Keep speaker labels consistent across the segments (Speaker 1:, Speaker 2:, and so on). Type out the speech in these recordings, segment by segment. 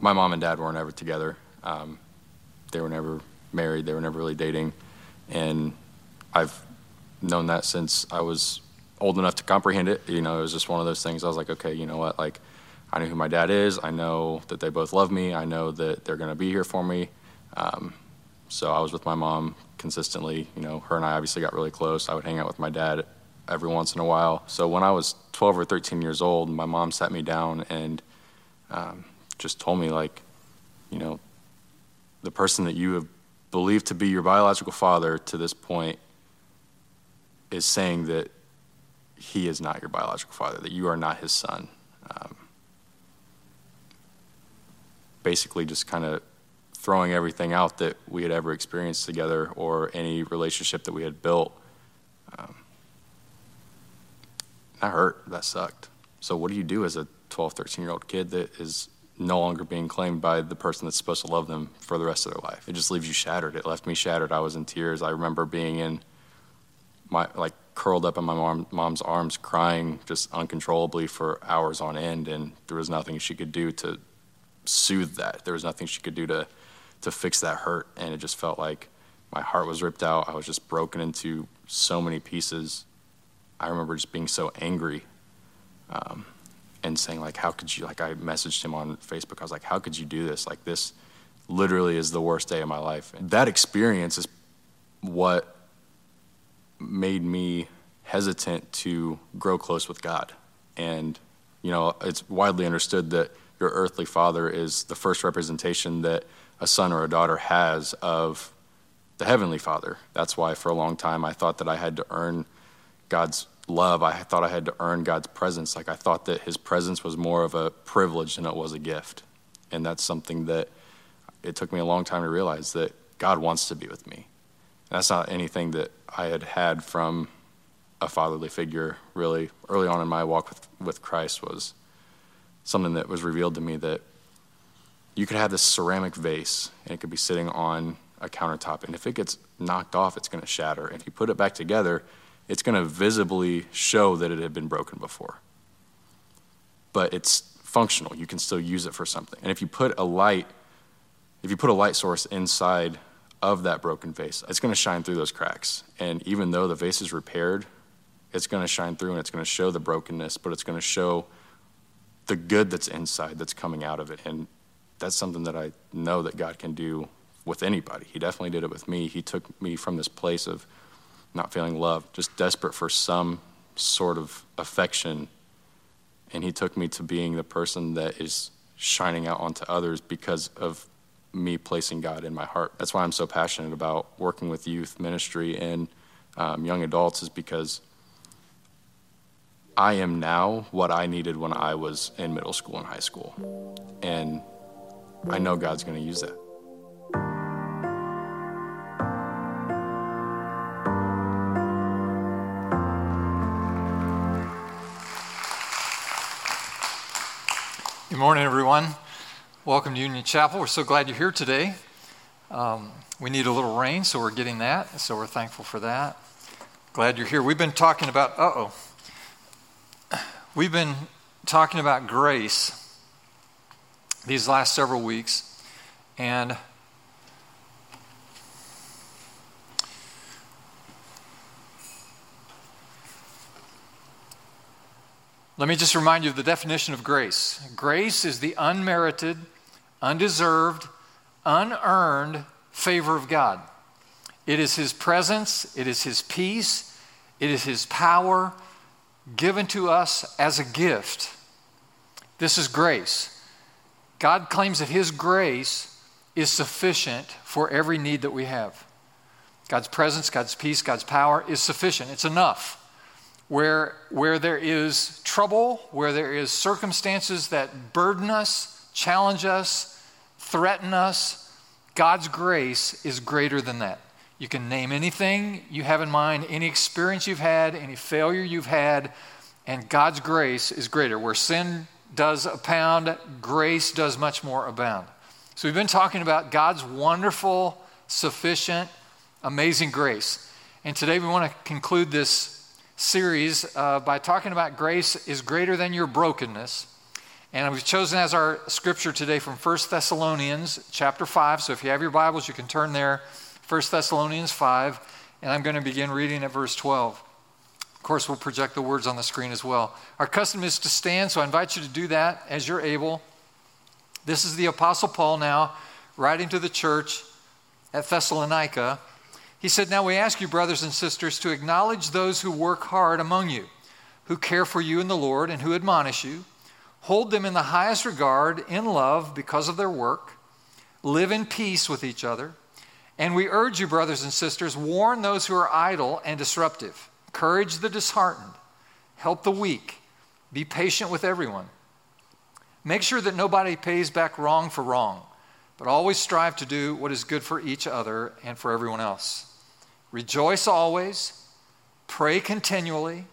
Speaker 1: my mom and dad weren't ever together. Um, they were never married. They were never really dating, and I've known that since I was old enough to comprehend it. You know, it was just one of those things. I was like, okay, you know what? Like, I know who my dad is. I know that they both love me. I know that they're going to be here for me. Um, so I was with my mom consistently. You know, her and I obviously got really close. I would hang out with my dad every once in a while. So when I was 12 or 13 years old, my mom sat me down and um, just told me, like, you know, the person that you have believed to be your biological father to this point is saying that he is not your biological father, that you are not his son. Um, basically, just kind of throwing everything out that we had ever experienced together or any relationship that we had built. Um, that hurt. That sucked. So, what do you do as a 12, 13 year old kid that is no longer being claimed by the person that's supposed to love them for the rest of their life? It just leaves you shattered. It left me shattered. I was in tears. I remember being in my, like, curled up in my mom, mom's arms, crying just uncontrollably for hours on end, and there was nothing she could do to soothe that. There was nothing she could do to, to fix that hurt, and it just felt like my heart was ripped out. I was just broken into so many pieces I remember just being so angry um, and saying, like, how could you, like, I messaged him on Facebook. I was like, how could you do this? Like, this literally is the worst day of my life. And that experience is what made me hesitant to grow close with God. And, you know, it's widely understood that your earthly father is the first representation that a son or a daughter has of the heavenly father. That's why for a long time I thought that I had to earn God's love, I thought I had to earn God's presence. Like I thought that His presence was more of a privilege than it was a gift. And that's something that it took me a long time to realize that God wants to be with me. And that's not anything that I had had from a fatherly figure, really. Early on in my walk with, with Christ was something that was revealed to me that you could have this ceramic vase and it could be sitting on a countertop. And if it gets knocked off, it's going to shatter. And if you put it back together, it's going to visibly show that it had been broken before. But it's functional. You can still use it for something. And if you put a light, if you put a light source inside of that broken vase, it's going to shine through those cracks. And even though the vase is repaired, it's going to shine through and it's going to show the brokenness, but it's going to show the good that's inside that's coming out of it. And that's something that I know that God can do with anybody. He definitely did it with me. He took me from this place of not feeling loved, just desperate for some sort of affection. And he took me to being the person that is shining out onto others because of me placing God in my heart. That's why I'm so passionate about working with youth ministry and um, young adults, is because I am now what I needed when I was in middle school and high school. And I know God's going to use that.
Speaker 2: Good morning, everyone. Welcome to Union Chapel. We're so glad you're here today. Um, we need a little rain, so we're getting that, so we're thankful for that. Glad you're here. We've been talking about, uh oh, we've been talking about grace these last several weeks, and Let me just remind you of the definition of grace grace is the unmerited, undeserved, unearned favor of God. It is His presence, it is His peace, it is His power given to us as a gift. This is grace. God claims that His grace is sufficient for every need that we have. God's presence, God's peace, God's power is sufficient. It's enough where, where there is trouble, where there is circumstances that burden us, challenge us, threaten us, God's grace is greater than that. You can name anything you have in mind, any experience you've had, any failure you've had, and God's grace is greater. Where sin does abound, grace does much more abound. So we've been talking about God's wonderful, sufficient, amazing grace. And today we want to conclude this series uh, by talking about grace is greater than your brokenness. And we've chosen as our scripture today from 1 Thessalonians chapter 5. So if you have your Bibles, you can turn there. 1 Thessalonians 5. And I'm going to begin reading at verse 12. Of course, we'll project the words on the screen as well. Our custom is to stand, so I invite you to do that as you're able. This is the Apostle Paul now writing to the church at Thessalonica. He said, Now we ask you, brothers and sisters, to acknowledge those who work hard among you, who care for you in the Lord, and who admonish you. Hold them in the highest regard in love because of their work. Live in peace with each other. And we urge you, brothers and sisters, warn those who are idle and disruptive, encourage the disheartened, help the weak, be patient with everyone. Make sure that nobody pays back wrong for wrong, but always strive to do what is good for each other and for everyone else. Rejoice always, pray continually,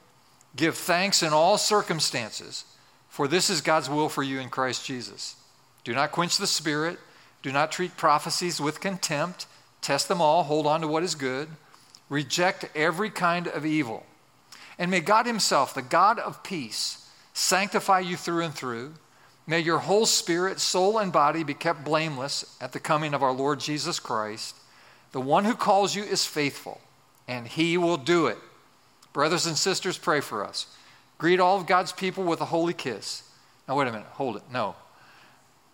Speaker 2: give thanks in all circumstances, for this is God's will for you in Christ Jesus. Do not quench the Spirit, do not treat prophecies with contempt, test them all, hold on to what is good, reject every kind of evil. And may God Himself, the God of peace, sanctify you through and through. May your whole spirit, soul, and body be kept blameless at the coming of our Lord Jesus Christ. The one who calls you is faithful, and he will do it. Brothers and sisters, pray for us. Greet all of God's people with a holy kiss. Now, wait a minute, hold it. No.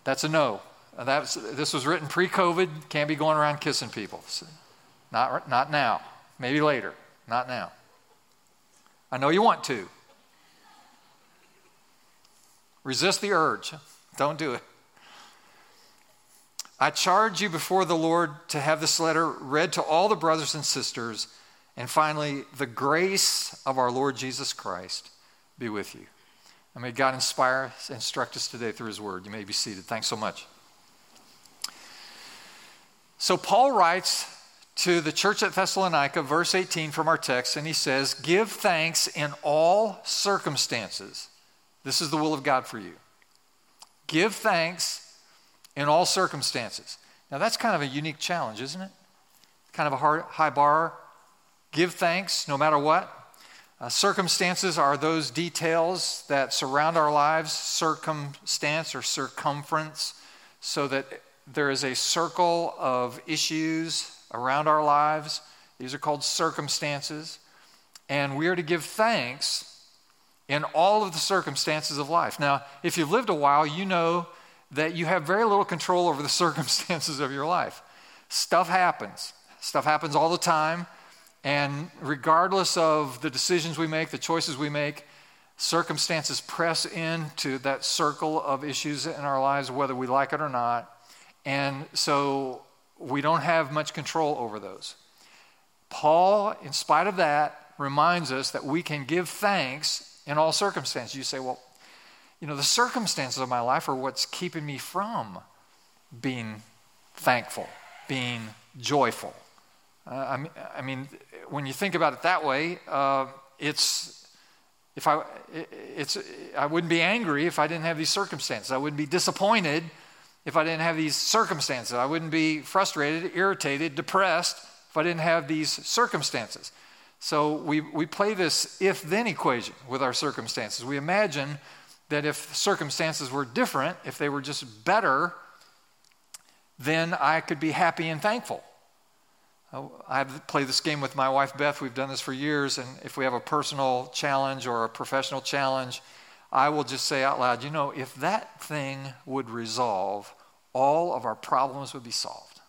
Speaker 2: That's a no. That's, this was written pre COVID, can't be going around kissing people. Not, not now. Maybe later. Not now. I know you want to. Resist the urge. Don't do it. I charge you before the Lord to have this letter read to all the brothers and sisters. And finally, the grace of our Lord Jesus Christ be with you. And may God inspire, us, and instruct us today through his word. You may be seated. Thanks so much. So, Paul writes to the church at Thessalonica, verse 18 from our text, and he says, Give thanks in all circumstances. This is the will of God for you. Give thanks in all circumstances. Now, that's kind of a unique challenge, isn't it? Kind of a hard, high bar. Give thanks no matter what. Uh, circumstances are those details that surround our lives, circumstance or circumference, so that there is a circle of issues around our lives. These are called circumstances. And we are to give thanks in all of the circumstances of life. Now, if you've lived a while, you know that you have very little control over the circumstances of your life. Stuff happens, stuff happens all the time. And regardless of the decisions we make, the choices we make, circumstances press into that circle of issues in our lives, whether we like it or not. And so we don't have much control over those. Paul, in spite of that, reminds us that we can give thanks in all circumstances. You say, well, you know, the circumstances of my life are what's keeping me from being thankful, being joyful. Uh, I, mean, I mean, when you think about it that way, uh, it's if I it's I wouldn't be angry if I didn't have these circumstances. I wouldn't be disappointed if I didn't have these circumstances. I wouldn't be frustrated, irritated, depressed if I didn't have these circumstances. So we, we play this if then equation with our circumstances. We imagine that if circumstances were different, if they were just better, then I could be happy and thankful. I play this game with my wife Beth. We've done this for years, and if we have a personal challenge or a professional challenge, I will just say out loud, you know, if that thing would resolve, all of our problems would be solved.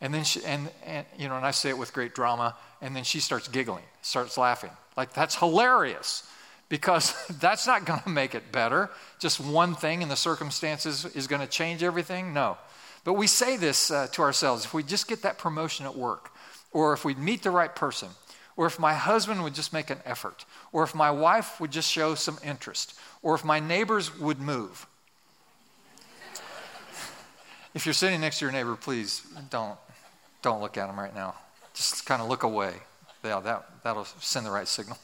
Speaker 2: And then she, and, and you know, and I say it with great drama, and then she starts giggling, starts laughing. Like, that's hilarious because that's not going to make it better. Just one thing in the circumstances is going to change everything? No. But we say this uh, to ourselves if we just get that promotion at work, or if we meet the right person, or if my husband would just make an effort, or if my wife would just show some interest, or if my neighbors would move. if you're sitting next to your neighbor, please don't, don't look at him right now. Just kind of look away. Yeah, that, that'll send the right signal.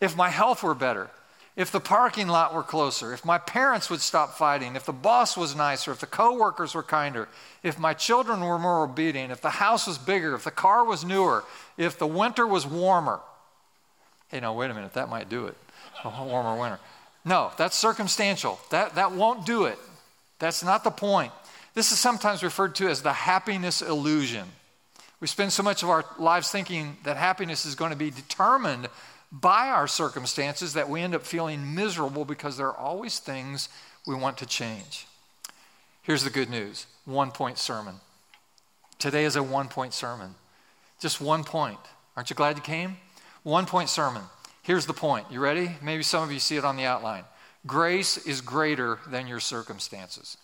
Speaker 2: If my health were better, if the parking lot were closer, if my parents would stop fighting, if the boss was nicer, if the coworkers were kinder, if my children were more obedient, if the house was bigger, if the car was newer, if the winter was warmer. Hey, now wait a minute, that might do it. A warmer winter. No, that's circumstantial. That, that won't do it. That's not the point. This is sometimes referred to as the happiness illusion. We spend so much of our lives thinking that happiness is going to be determined by our circumstances that we end up feeling miserable because there are always things we want to change. Here's the good news one point sermon. Today is a one point sermon. Just one point. Aren't you glad you came? One point sermon. Here's the point. You ready? Maybe some of you see it on the outline. Grace is greater than your circumstances.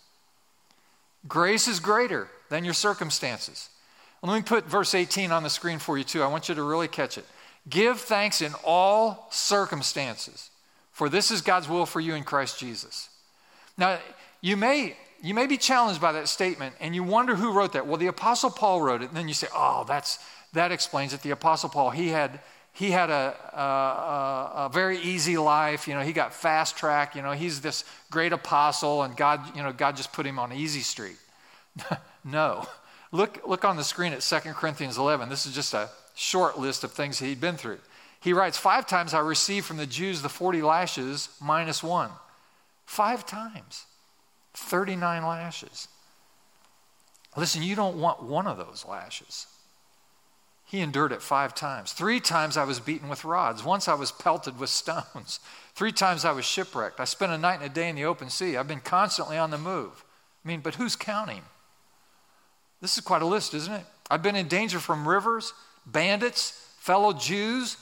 Speaker 2: Grace is greater than your circumstances. Let me put verse 18 on the screen for you, too. I want you to really catch it. Give thanks in all circumstances, for this is God's will for you in Christ Jesus. Now, you may, you may be challenged by that statement and you wonder who wrote that. Well, the Apostle Paul wrote it, and then you say, oh, that's, that explains it. The Apostle Paul, he had, he had a, a, a, very easy life. You know, he got fast track. You know, he's this great apostle, and God, you know, God just put him on easy street. no. Look, look on the screen at 2 Corinthians 11. This is just a short list of things he'd been through. He writes, Five times I received from the Jews the 40 lashes minus one. Five times. 39 lashes. Listen, you don't want one of those lashes. He endured it five times. Three times I was beaten with rods. Once I was pelted with stones. Three times I was shipwrecked. I spent a night and a day in the open sea. I've been constantly on the move. I mean, but who's counting? This is quite a list, isn't it? I've been in danger from rivers, bandits, fellow Jews,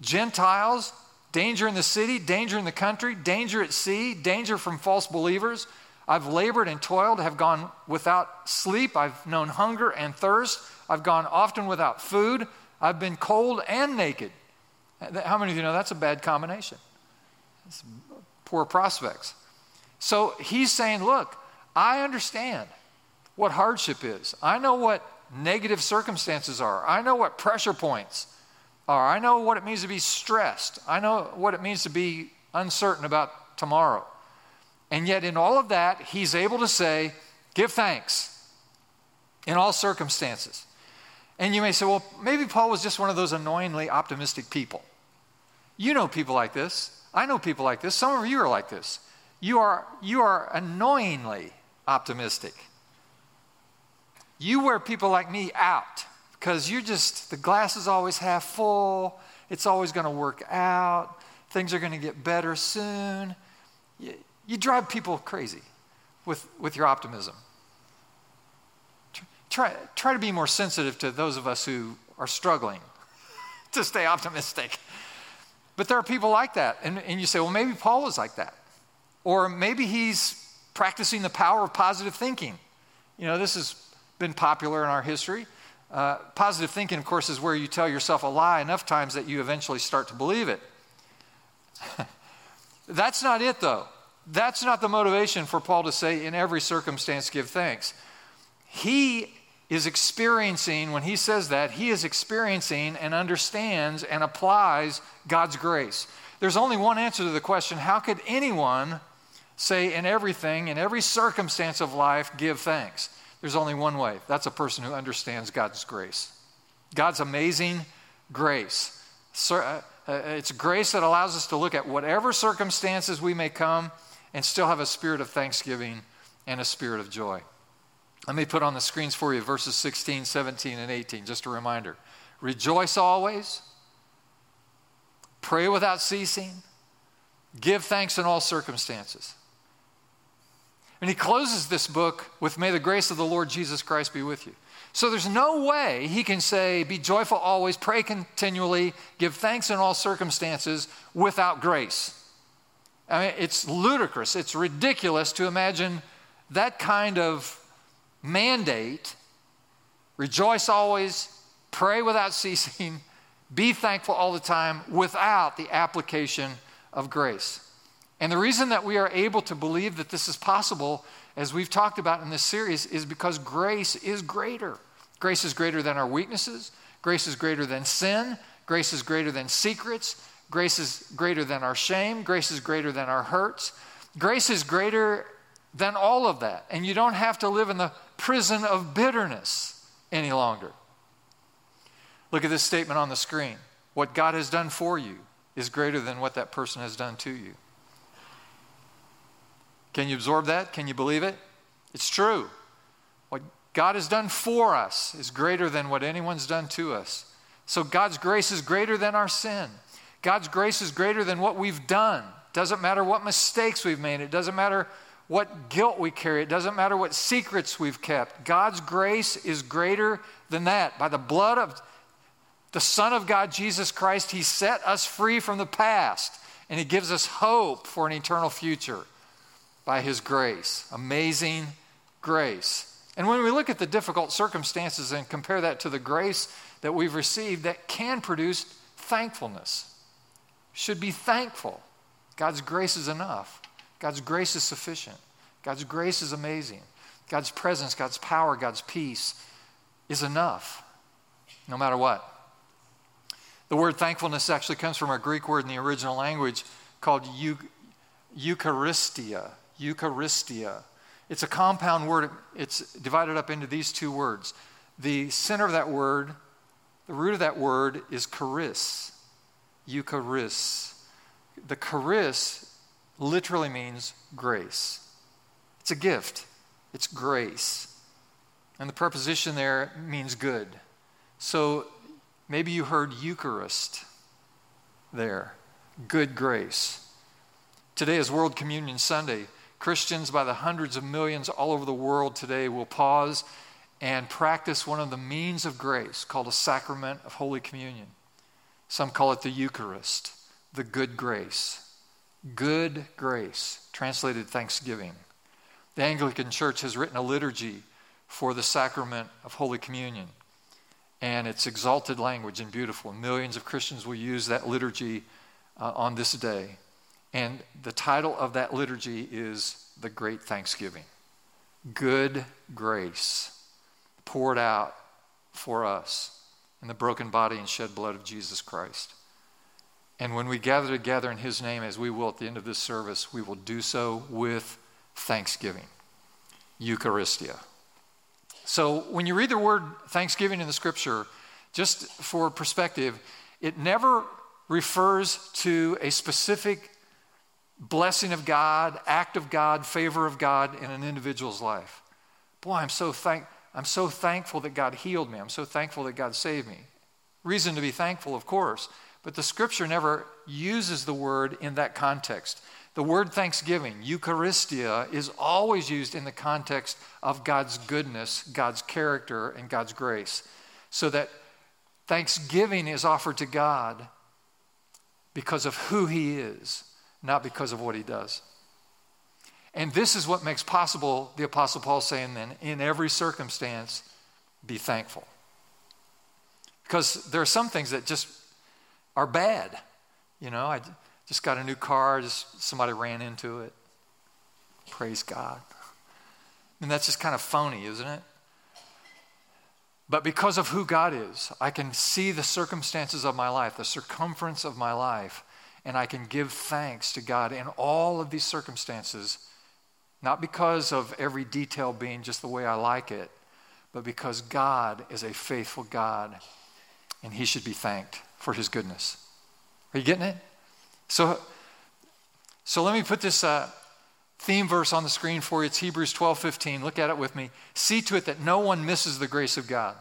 Speaker 2: Gentiles, danger in the city, danger in the country, danger at sea, danger from false believers. I've labored and toiled, have gone without sleep. I've known hunger and thirst. I've gone often without food. I've been cold and naked. How many of you know that's a bad combination? It's poor prospects. So he's saying, Look, I understand what hardship is. I know what negative circumstances are. I know what pressure points are. I know what it means to be stressed. I know what it means to be uncertain about tomorrow. And yet, in all of that, he's able to say, Give thanks in all circumstances. And you may say, Well, maybe Paul was just one of those annoyingly optimistic people. You know people like this. I know people like this. Some of you are like this. You are, you are annoyingly optimistic. You wear people like me out because you're just, the glass is always half full. It's always going to work out. Things are going to get better soon. You, you drive people crazy with, with your optimism. Try, try to be more sensitive to those of us who are struggling to stay optimistic. But there are people like that. And, and you say, well, maybe Paul was like that. Or maybe he's practicing the power of positive thinking. You know, this is been popular in our history. Uh, positive thinking, of course, is where you tell yourself a lie enough times that you eventually start to believe it. That's not it, though. That's not the motivation for Paul to say, in every circumstance, give thanks. He is experiencing, when he says that, he is experiencing and understands and applies God's grace. There's only one answer to the question how could anyone say, in everything, in every circumstance of life, give thanks? There's only one way that's a person who understands God's grace. God's amazing grace. Uh, uh, it's grace that allows us to look at whatever circumstances we may come and still have a spirit of thanksgiving and a spirit of joy. Let me put on the screens for you verses 16, 17, and 18, just a reminder. Rejoice always, pray without ceasing, give thanks in all circumstances. And he closes this book with, May the grace of the Lord Jesus Christ be with you. So there's no way he can say, Be joyful always, pray continually, give thanks in all circumstances without grace. I mean, it's ludicrous, it's ridiculous to imagine that kind of mandate rejoice always, pray without ceasing, be thankful all the time without the application of grace. And the reason that we are able to believe that this is possible, as we've talked about in this series, is because grace is greater. Grace is greater than our weaknesses, grace is greater than sin, grace is greater than secrets, grace is greater than our shame, grace is greater than our hurts. Grace is greater than all of that. And you don't have to live in the prison of bitterness any longer. Look at this statement on the screen. What God has done for you is greater than what that person has done to you. Can you absorb that? Can you believe it? It's true. What God has done for us is greater than what anyone's done to us. So God's grace is greater than our sin. God's grace is greater than what we've done. Doesn't matter what mistakes we've made. It doesn't matter what guilt we carry. It doesn't matter what secrets we've kept. God's grace is greater than that. By the blood of the Son of God, Jesus Christ, He set us free from the past and He gives us hope for an eternal future by His grace. Amazing grace. And when we look at the difficult circumstances and compare that to the grace that we've received, that can produce thankfulness. Should be thankful. God's grace is enough. God's grace is sufficient. God's grace is amazing. God's presence, God's power, God's peace is enough, no matter what. The word thankfulness actually comes from a Greek word in the original language called Eucharistia. Eucharistia. It's a compound word. It's divided up into these two words. The center of that word, the root of that word is charis. Eucharis. The charis literally means grace. It's a gift. It's grace. And the preposition there means good. So maybe you heard Eucharist there. Good grace. Today is World Communion Sunday. Christians by the hundreds of millions all over the world today will pause and practice one of the means of grace called a sacrament of Holy Communion. Some call it the Eucharist, the good grace. Good grace, translated thanksgiving. The Anglican Church has written a liturgy for the sacrament of Holy Communion. And it's exalted language and beautiful. Millions of Christians will use that liturgy uh, on this day. And the title of that liturgy is The Great Thanksgiving. Good grace poured out for us in the broken body and shed blood of Jesus Christ. And when we gather together in His name, as we will at the end of this service, we will do so with thanksgiving. Eucharistia. So when you read the word thanksgiving in the scripture, just for perspective, it never refers to a specific blessing of God, act of God, favor of God in an individual's life. Boy, I'm so thank I'm so thankful that God healed me. I'm so thankful that God saved me. Reason to be thankful, of course, but the scripture never uses the word in that context. The word thanksgiving, Eucharistia, is always used in the context of God's goodness, God's character, and God's grace. So that thanksgiving is offered to God because of who He is, not because of what He does. And this is what makes possible the Apostle Paul saying then, in every circumstance, be thankful. Because there are some things that just are bad. You know, I just got a new car, just somebody ran into it. Praise God. And that's just kind of phony, isn't it? But because of who God is, I can see the circumstances of my life, the circumference of my life, and I can give thanks to God in all of these circumstances not because of every detail being just the way I like it, but because God is a faithful God and he should be thanked for his goodness. Are you getting it? So, so let me put this uh, theme verse on the screen for you. It's Hebrews 12 15. Look at it with me. See to it that no one misses the grace of God.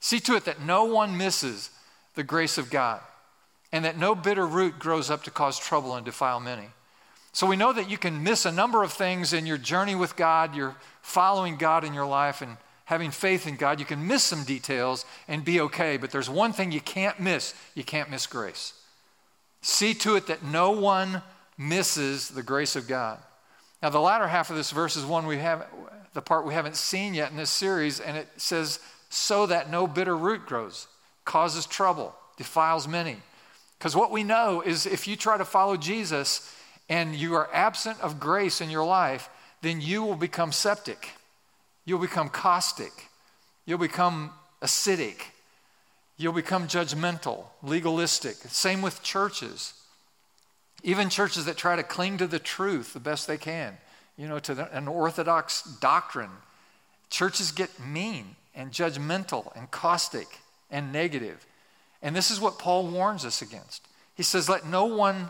Speaker 2: See to it that no one misses the grace of God, and that no bitter root grows up to cause trouble and defile many. So we know that you can miss a number of things in your journey with God, you're following God in your life and having faith in God. You can miss some details and be okay, but there's one thing you can't miss you can't miss grace. See to it that no one misses the grace of God. Now, the latter half of this verse is one we have, the part we haven't seen yet in this series, and it says, so that no bitter root grows, causes trouble, defiles many. Because what we know is if you try to follow Jesus, and you are absent of grace in your life, then you will become septic. You'll become caustic. You'll become acidic. You'll become judgmental, legalistic. Same with churches. Even churches that try to cling to the truth the best they can, you know, to the, an orthodox doctrine. Churches get mean and judgmental and caustic and negative. And this is what Paul warns us against. He says, Let no one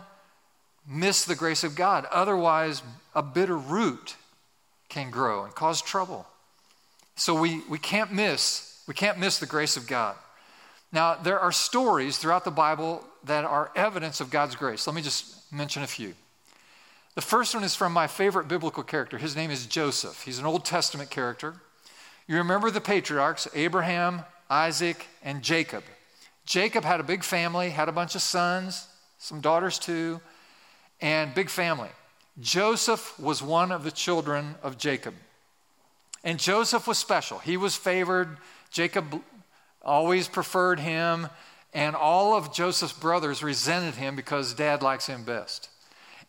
Speaker 2: miss the grace of God. Otherwise, a bitter root can grow and cause trouble. So we, we can't miss, we can't miss the grace of God. Now, there are stories throughout the Bible that are evidence of God's grace. Let me just mention a few. The first one is from my favorite biblical character. His name is Joseph. He's an Old Testament character. You remember the patriarchs Abraham, Isaac, and Jacob. Jacob had a big family, had a bunch of sons, some daughters too, and big family. Joseph was one of the children of Jacob. And Joseph was special. He was favored. Jacob always preferred him. And all of Joseph's brothers resented him because dad likes him best.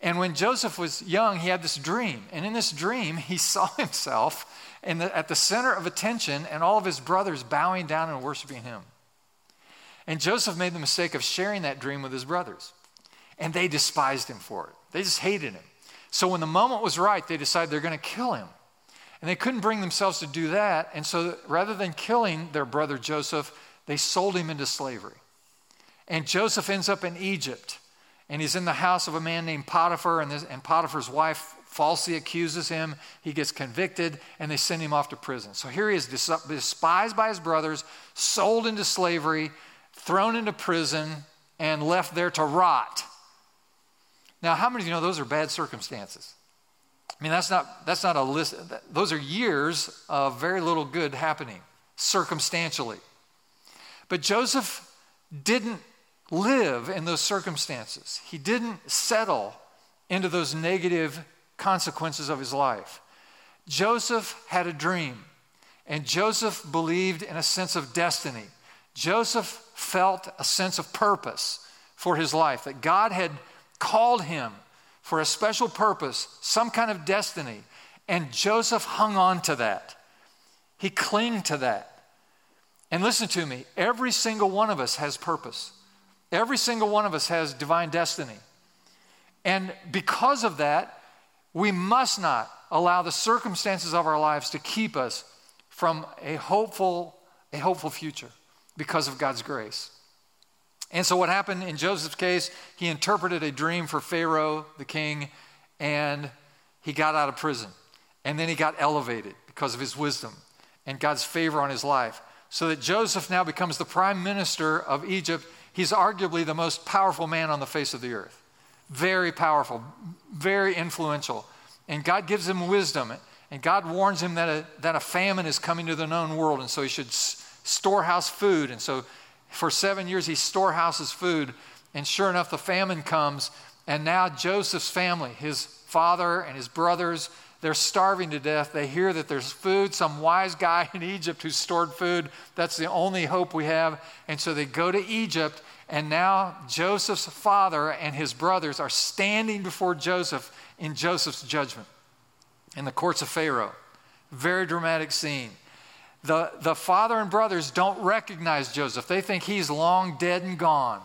Speaker 2: And when Joseph was young, he had this dream. And in this dream, he saw himself the, at the center of attention and all of his brothers bowing down and worshiping him. And Joseph made the mistake of sharing that dream with his brothers. And they despised him for it, they just hated him. So when the moment was right, they decided they're going to kill him. And they couldn't bring themselves to do that. And so rather than killing their brother Joseph, they sold him into slavery. And Joseph ends up in Egypt. And he's in the house of a man named Potiphar. And, this, and Potiphar's wife falsely accuses him. He gets convicted. And they send him off to prison. So here he is, despised by his brothers, sold into slavery, thrown into prison, and left there to rot. Now, how many of you know those are bad circumstances? I mean, that's not, that's not a list. Those are years of very little good happening circumstantially. But Joseph didn't live in those circumstances, he didn't settle into those negative consequences of his life. Joseph had a dream, and Joseph believed in a sense of destiny. Joseph felt a sense of purpose for his life, that God had called him for a special purpose, some kind of destiny. And Joseph hung on to that. He clung to that. And listen to me every single one of us has purpose, every single one of us has divine destiny. And because of that, we must not allow the circumstances of our lives to keep us from a hopeful, a hopeful future because of God's grace. And so, what happened in Joseph's case, he interpreted a dream for Pharaoh, the king, and he got out of prison. And then he got elevated because of his wisdom and God's favor on his life. So that Joseph now becomes the prime minister of Egypt. He's arguably the most powerful man on the face of the earth. Very powerful, very influential. And God gives him wisdom. And God warns him that a, that a famine is coming to the known world. And so he should storehouse food. And so for seven years, he storehouses food. And sure enough, the famine comes. And now Joseph's family, his father and his brothers, they're starving to death. They hear that there's food, some wise guy in Egypt who stored food. That's the only hope we have. And so they go to Egypt. And now Joseph's father and his brothers are standing before Joseph in Joseph's judgment in the courts of Pharaoh. Very dramatic scene. The, the father and brothers don't recognize Joseph. They think he's long dead and gone.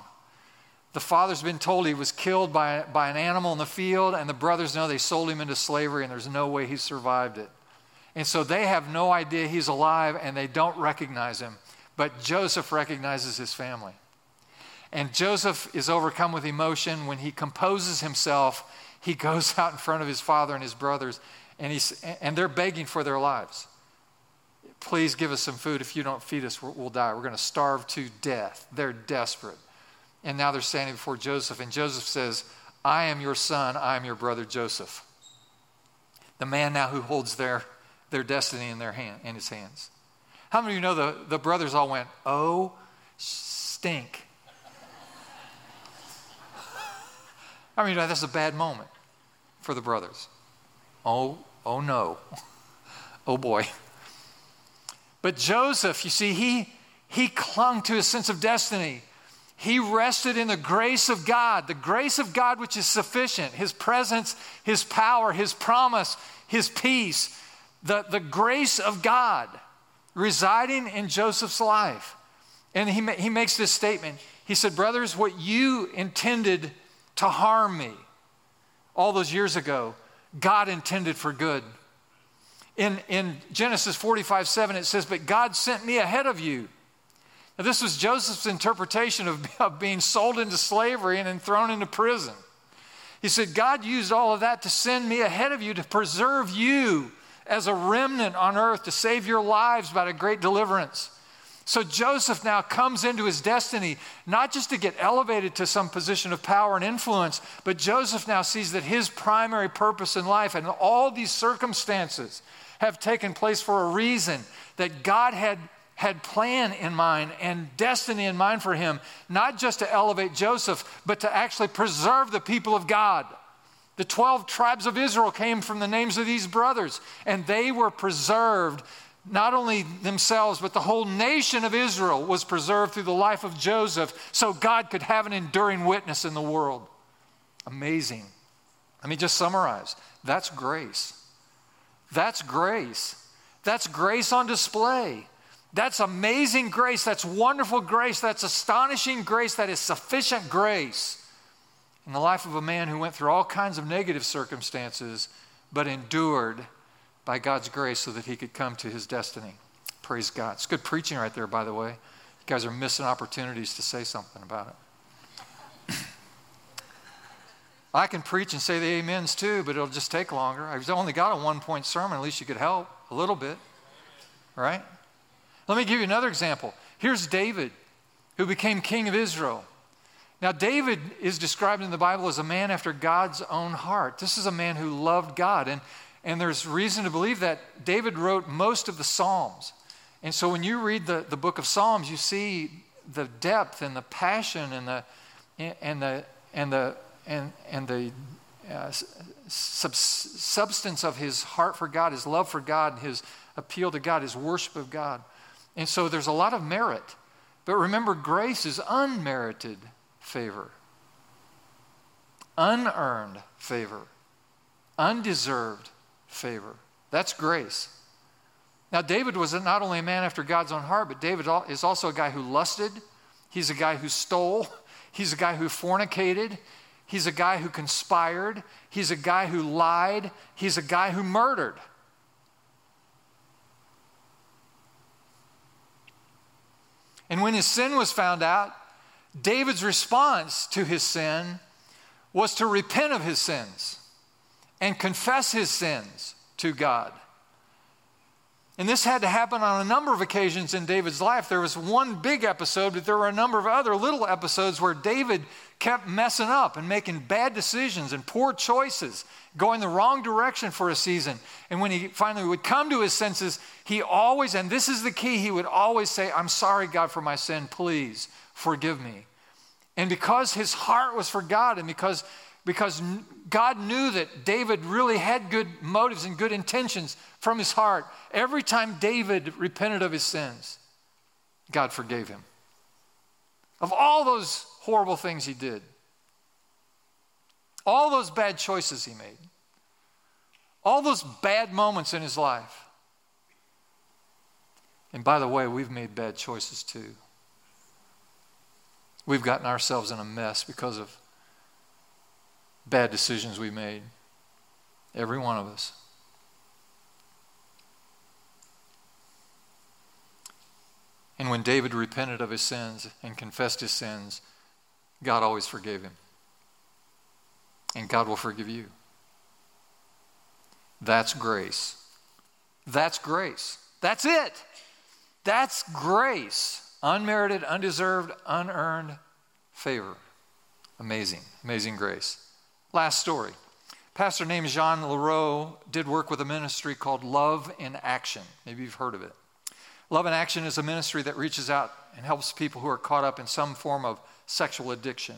Speaker 2: The father's been told he was killed by, by an animal in the field, and the brothers know they sold him into slavery, and there's no way he survived it. And so they have no idea he's alive, and they don't recognize him. But Joseph recognizes his family. And Joseph is overcome with emotion. When he composes himself, he goes out in front of his father and his brothers, and, he's, and they're begging for their lives please give us some food. If you don't feed us, we'll, die. We're going to starve to death. They're desperate. And now they're standing before Joseph, and Joseph says, I am your son, I am your brother Joseph. The man now who holds their, their destiny in, their hand, in his hands. How many of you know the, the brothers all went, Oh, stink? I mean, that's a bad moment for the brothers. Oh, oh no. oh boy. But Joseph, you see, he, he clung to his sense of destiny. He rested in the grace of God, the grace of God which is sufficient, his presence, his power, his promise, his peace, the, the grace of God residing in Joseph's life. And he, he makes this statement. He said, Brothers, what you intended to harm me all those years ago, God intended for good. In, in Genesis 45 7, it says, But God sent me ahead of you. Now, this was Joseph's interpretation of, of being sold into slavery and then thrown into prison. He said, God used all of that to send me ahead of you to preserve you as a remnant on earth, to save your lives by a great deliverance. So Joseph now comes into his destiny, not just to get elevated to some position of power and influence, but Joseph now sees that his primary purpose in life and all these circumstances have taken place for a reason, that God had had plan in mind and destiny in mind for him, not just to elevate Joseph, but to actually preserve the people of God. The 12 tribes of Israel came from the names of these brothers, and they were preserved. Not only themselves, but the whole nation of Israel was preserved through the life of Joseph so God could have an enduring witness in the world. Amazing. Let me just summarize that's grace. That's grace. That's grace on display. That's amazing grace. That's wonderful grace. That's astonishing grace. That is sufficient grace in the life of a man who went through all kinds of negative circumstances, but endured by God's grace so that he could come to his destiny. Praise God. It's good preaching right there, by the way. You guys are missing opportunities to say something about it. I can preach and say the amens too, but it'll just take longer. I've only got a one point sermon. At least you could help a little bit, right? Let me give you another example. Here's David, who became king of Israel. Now, David is described in the Bible as a man after God's own heart. This is a man who loved God. And, and there's reason to believe that David wrote most of the Psalms. And so when you read the, the book of Psalms, you see the depth and the passion and the, and the, and the, and, and the uh, sub- substance of his heart for God, his love for God, his appeal to God, his worship of God. And so there's a lot of merit. But remember, grace is unmerited favor, unearned favor, undeserved favor. That's grace. Now, David was not only a man after God's own heart, but David is also a guy who lusted. He's a guy who stole. He's a guy who fornicated. He's a guy who conspired. He's a guy who lied. He's a guy who murdered. And when his sin was found out, David's response to his sin was to repent of his sins and confess his sins to God. And this had to happen on a number of occasions in David's life. There was one big episode, but there were a number of other little episodes where David kept messing up and making bad decisions and poor choices, going the wrong direction for a season. And when he finally would come to his senses, he always, and this is the key, he would always say, I'm sorry, God, for my sin. Please forgive me. And because his heart was for God and because, because God knew that David really had good motives and good intentions from his heart, every time David repented of his sins, God forgave him. Of all those horrible things he did, all those bad choices he made, all those bad moments in his life. And by the way, we've made bad choices too. We've gotten ourselves in a mess because of bad decisions we made. Every one of us. And when David repented of his sins and confessed his sins, God always forgave him. And God will forgive you. That's grace. That's grace. That's it. That's grace. Unmerited, undeserved, unearned favor. Amazing, amazing grace. Last story. Pastor named Jean Leroux did work with a ministry called Love in Action. Maybe you've heard of it. Love in Action is a ministry that reaches out and helps people who are caught up in some form of sexual addiction.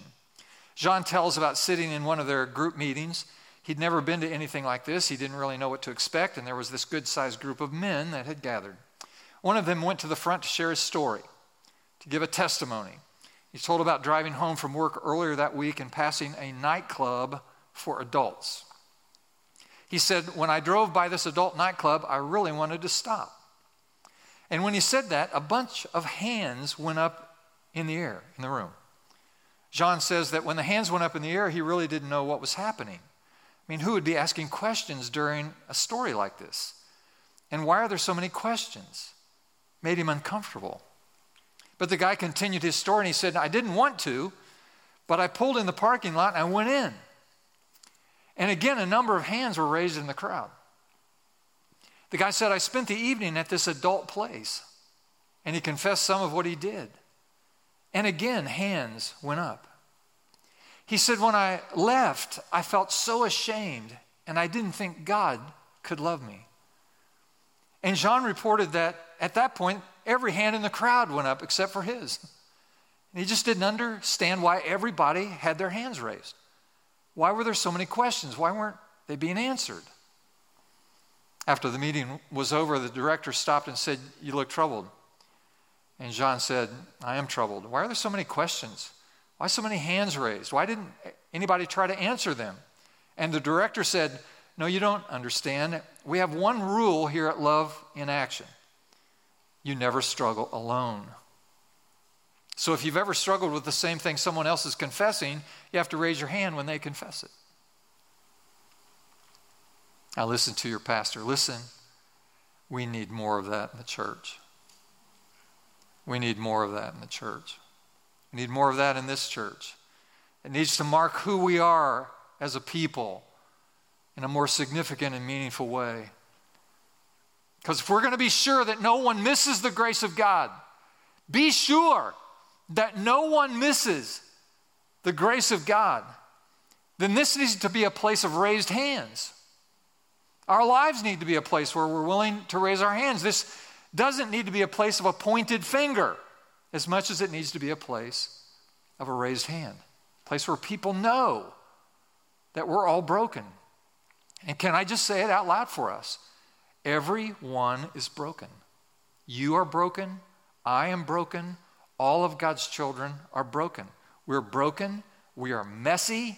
Speaker 2: Jean tells about sitting in one of their group meetings. He'd never been to anything like this. He didn't really know what to expect, and there was this good sized group of men that had gathered. One of them went to the front to share his story, to give a testimony. He told about driving home from work earlier that week and passing a nightclub for adults. He said, When I drove by this adult nightclub, I really wanted to stop. And when he said that, a bunch of hands went up in the air in the room. Jean says that when the hands went up in the air, he really didn't know what was happening. I mean, who would be asking questions during a story like this? And why are there so many questions? Made him uncomfortable. But the guy continued his story and he said, I didn't want to, but I pulled in the parking lot and I went in. And again, a number of hands were raised in the crowd. The guy said, I spent the evening at this adult place. And he confessed some of what he did. And again, hands went up. He said, When I left, I felt so ashamed, and I didn't think God could love me. And Jean reported that at that point, every hand in the crowd went up except for his. And he just didn't understand why everybody had their hands raised. Why were there so many questions? Why weren't they being answered? After the meeting was over, the director stopped and said, You look troubled. And Jean said, I am troubled. Why are there so many questions? Why so many hands raised? Why didn't anybody try to answer them? And the director said, No, you don't understand. We have one rule here at Love in Action you never struggle alone. So if you've ever struggled with the same thing someone else is confessing, you have to raise your hand when they confess it. Now, listen to your pastor. Listen, we need more of that in the church. We need more of that in the church. We need more of that in this church. It needs to mark who we are as a people in a more significant and meaningful way. Because if we're going to be sure that no one misses the grace of God, be sure that no one misses the grace of God, then this needs to be a place of raised hands. Our lives need to be a place where we're willing to raise our hands. This doesn't need to be a place of a pointed finger as much as it needs to be a place of a raised hand, a place where people know that we're all broken. And can I just say it out loud for us? Everyone is broken. You are broken. I am broken. All of God's children are broken. We're broken. We are messy.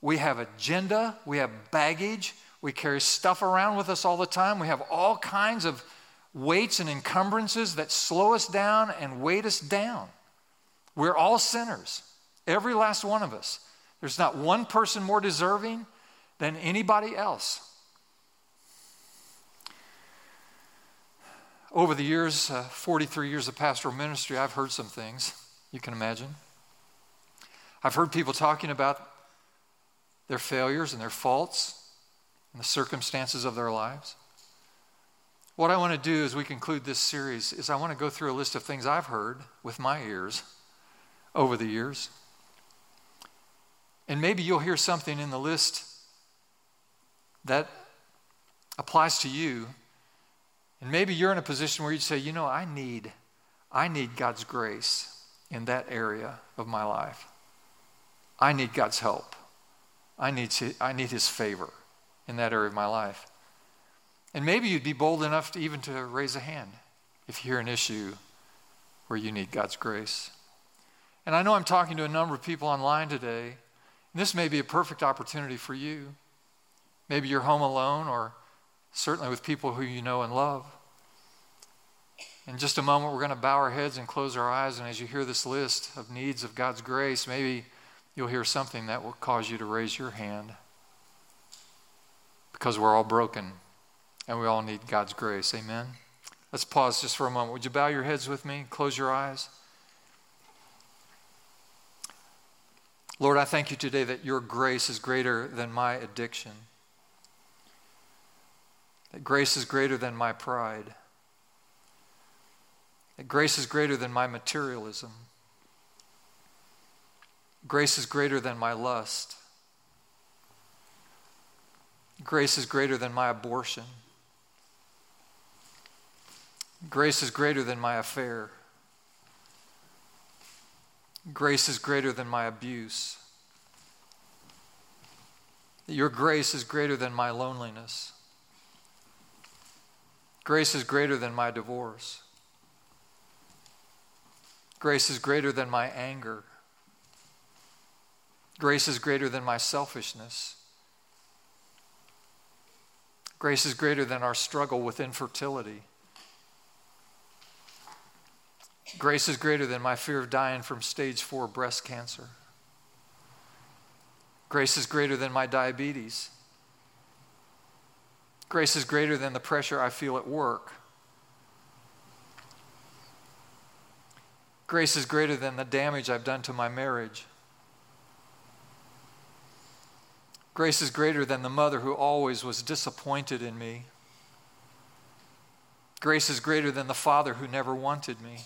Speaker 2: We have agenda. We have baggage. We carry stuff around with us all the time. We have all kinds of weights and encumbrances that slow us down and weight us down. We're all sinners, every last one of us. There's not one person more deserving than anybody else. Over the years, uh, 43 years of pastoral ministry, I've heard some things you can imagine. I've heard people talking about their failures and their faults and the circumstances of their lives. What I want to do as we conclude this series is I want to go through a list of things I've heard with my ears over the years. And maybe you'll hear something in the list that applies to you. And maybe you're in a position where you'd say, you know, I need, I need God's grace in that area of my life. I need God's help. I need, to, I need His favor in that area of my life. And maybe you'd be bold enough to even to raise a hand if you hear an issue where you need God's grace. And I know I'm talking to a number of people online today, this may be a perfect opportunity for you. Maybe you're home alone, or certainly with people who you know and love. In just a moment, we're going to bow our heads and close our eyes, and as you hear this list of needs of God's grace, maybe you'll hear something that will cause you to raise your hand because we're all broken and we all need God's grace. Amen. Let's pause just for a moment. Would you bow your heads with me? Close your eyes. Lord, I thank you today that your grace is greater than my addiction, that grace is greater than my pride, that grace is greater than my materialism, grace is greater than my lust, grace is greater than my abortion. Grace is greater than my affair. Grace is greater than my abuse. Your grace is greater than my loneliness. Grace is greater than my divorce. Grace is greater than my anger. Grace is greater than my selfishness. Grace is greater than our struggle with infertility. Grace is greater than my fear of dying from stage four breast cancer. Grace is greater than my diabetes. Grace is greater than the pressure I feel at work. Grace is greater than the damage I've done to my marriage. Grace is greater than the mother who always was disappointed in me. Grace is greater than the father who never wanted me.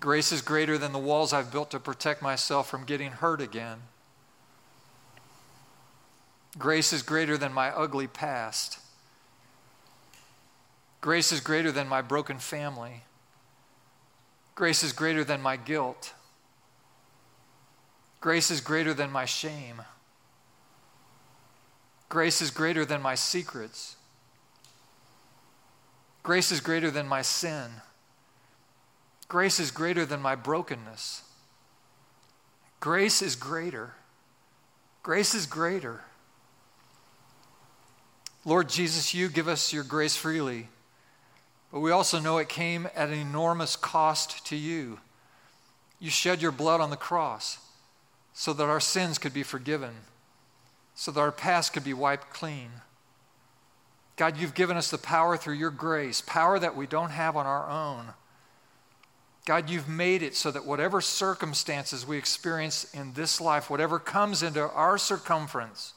Speaker 2: Grace is greater than the walls I've built to protect myself from getting hurt again. Grace is greater than my ugly past. Grace is greater than my broken family. Grace is greater than my guilt. Grace is greater than my shame. Grace is greater than my secrets. Grace is greater than my sin. Grace is greater than my brokenness. Grace is greater. Grace is greater. Lord Jesus, you give us your grace freely, but we also know it came at an enormous cost to you. You shed your blood on the cross so that our sins could be forgiven, so that our past could be wiped clean. God, you've given us the power through your grace, power that we don't have on our own. God, you've made it so that whatever circumstances we experience in this life, whatever comes into our circumference,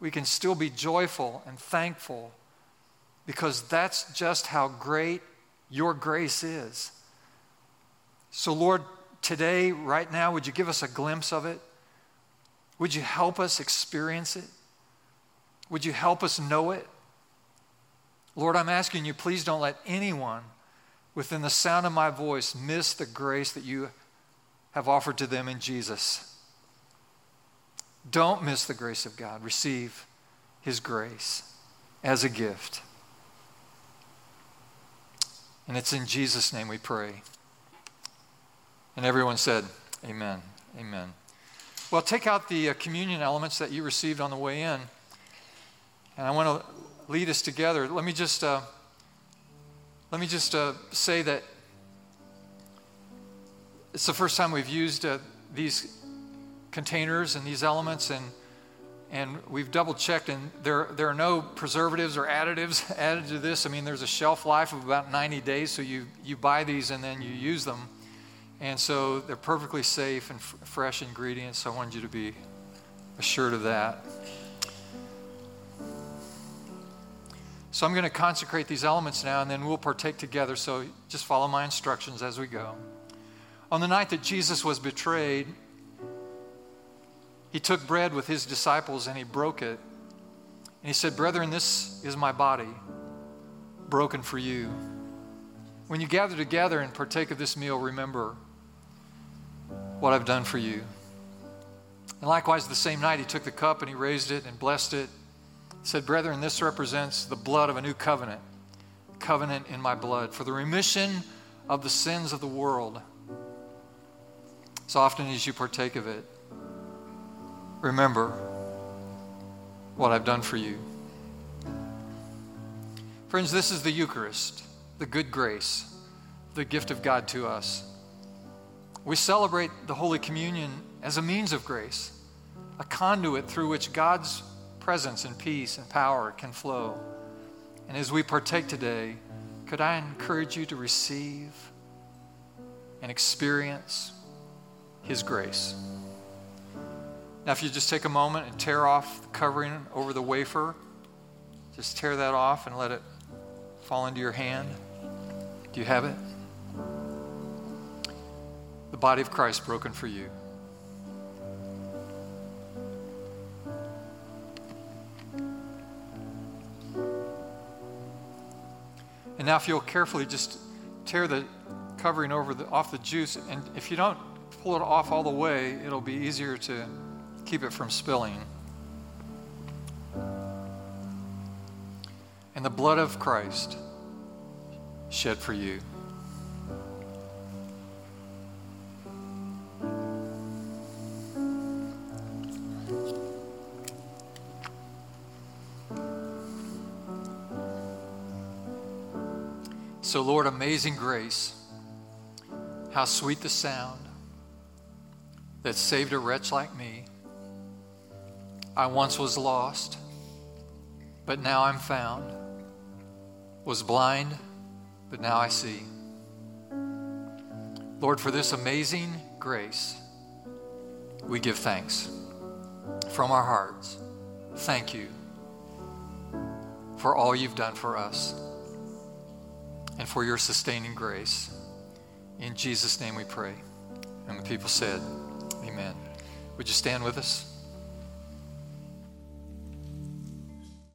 Speaker 2: we can still be joyful and thankful because that's just how great your grace is. So, Lord, today, right now, would you give us a glimpse of it? Would you help us experience it? Would you help us know it? Lord, I'm asking you, please don't let anyone within the sound of my voice miss the grace that you have offered to them in Jesus. Don't miss the grace of God. Receive his grace as a gift. And it's in Jesus' name we pray. And everyone said, Amen. Amen. Well, take out the uh, communion elements that you received on the way in. And I want to lead us together. Let me just, uh, let me just uh, say that it's the first time we've used uh, these containers and these elements, and, and we've double checked, and there, there are no preservatives or additives added to this. I mean, there's a shelf life of about 90 days, so you, you buy these and then you use them. And so they're perfectly safe and f- fresh ingredients. So I wanted you to be assured of that. So I'm going to consecrate these elements now, and then we'll partake together. So just follow my instructions as we go. On the night that Jesus was betrayed, he took bread with his disciples and he broke it. And he said, Brethren, this is my body, broken for you. When you gather together and partake of this meal, remember what I've done for you. And likewise, the same night, he took the cup and he raised it and blessed it. He said, Brethren, this represents the blood of a new covenant, covenant in my blood, for the remission of the sins of the world. As often as you partake of it, remember what I've done for you. Friends, this is the Eucharist, the good grace, the gift of God to us. We celebrate the Holy Communion as a means of grace, a conduit through which God's presence and peace and power can flow. And as we partake today, could I encourage you to receive and experience His grace? Now, if you just take a moment and tear off the covering over the wafer, just tear that off and let it fall into your hand. Do you have it? the body of Christ broken for you. And now, if you'll carefully just tear the covering over the, off the juice, and if you don't pull it off all the way, it'll be easier to keep it from spilling. And the blood of Christ shed for you. So, Lord, amazing grace, how sweet the sound that saved a wretch like me. I once was lost, but now I'm found, was blind, but now I see. Lord, for this amazing grace, we give thanks. from our hearts, thank you for all you've done for us and for your sustaining grace. In Jesus' name we pray. And the people said, Amen. Would you stand with us?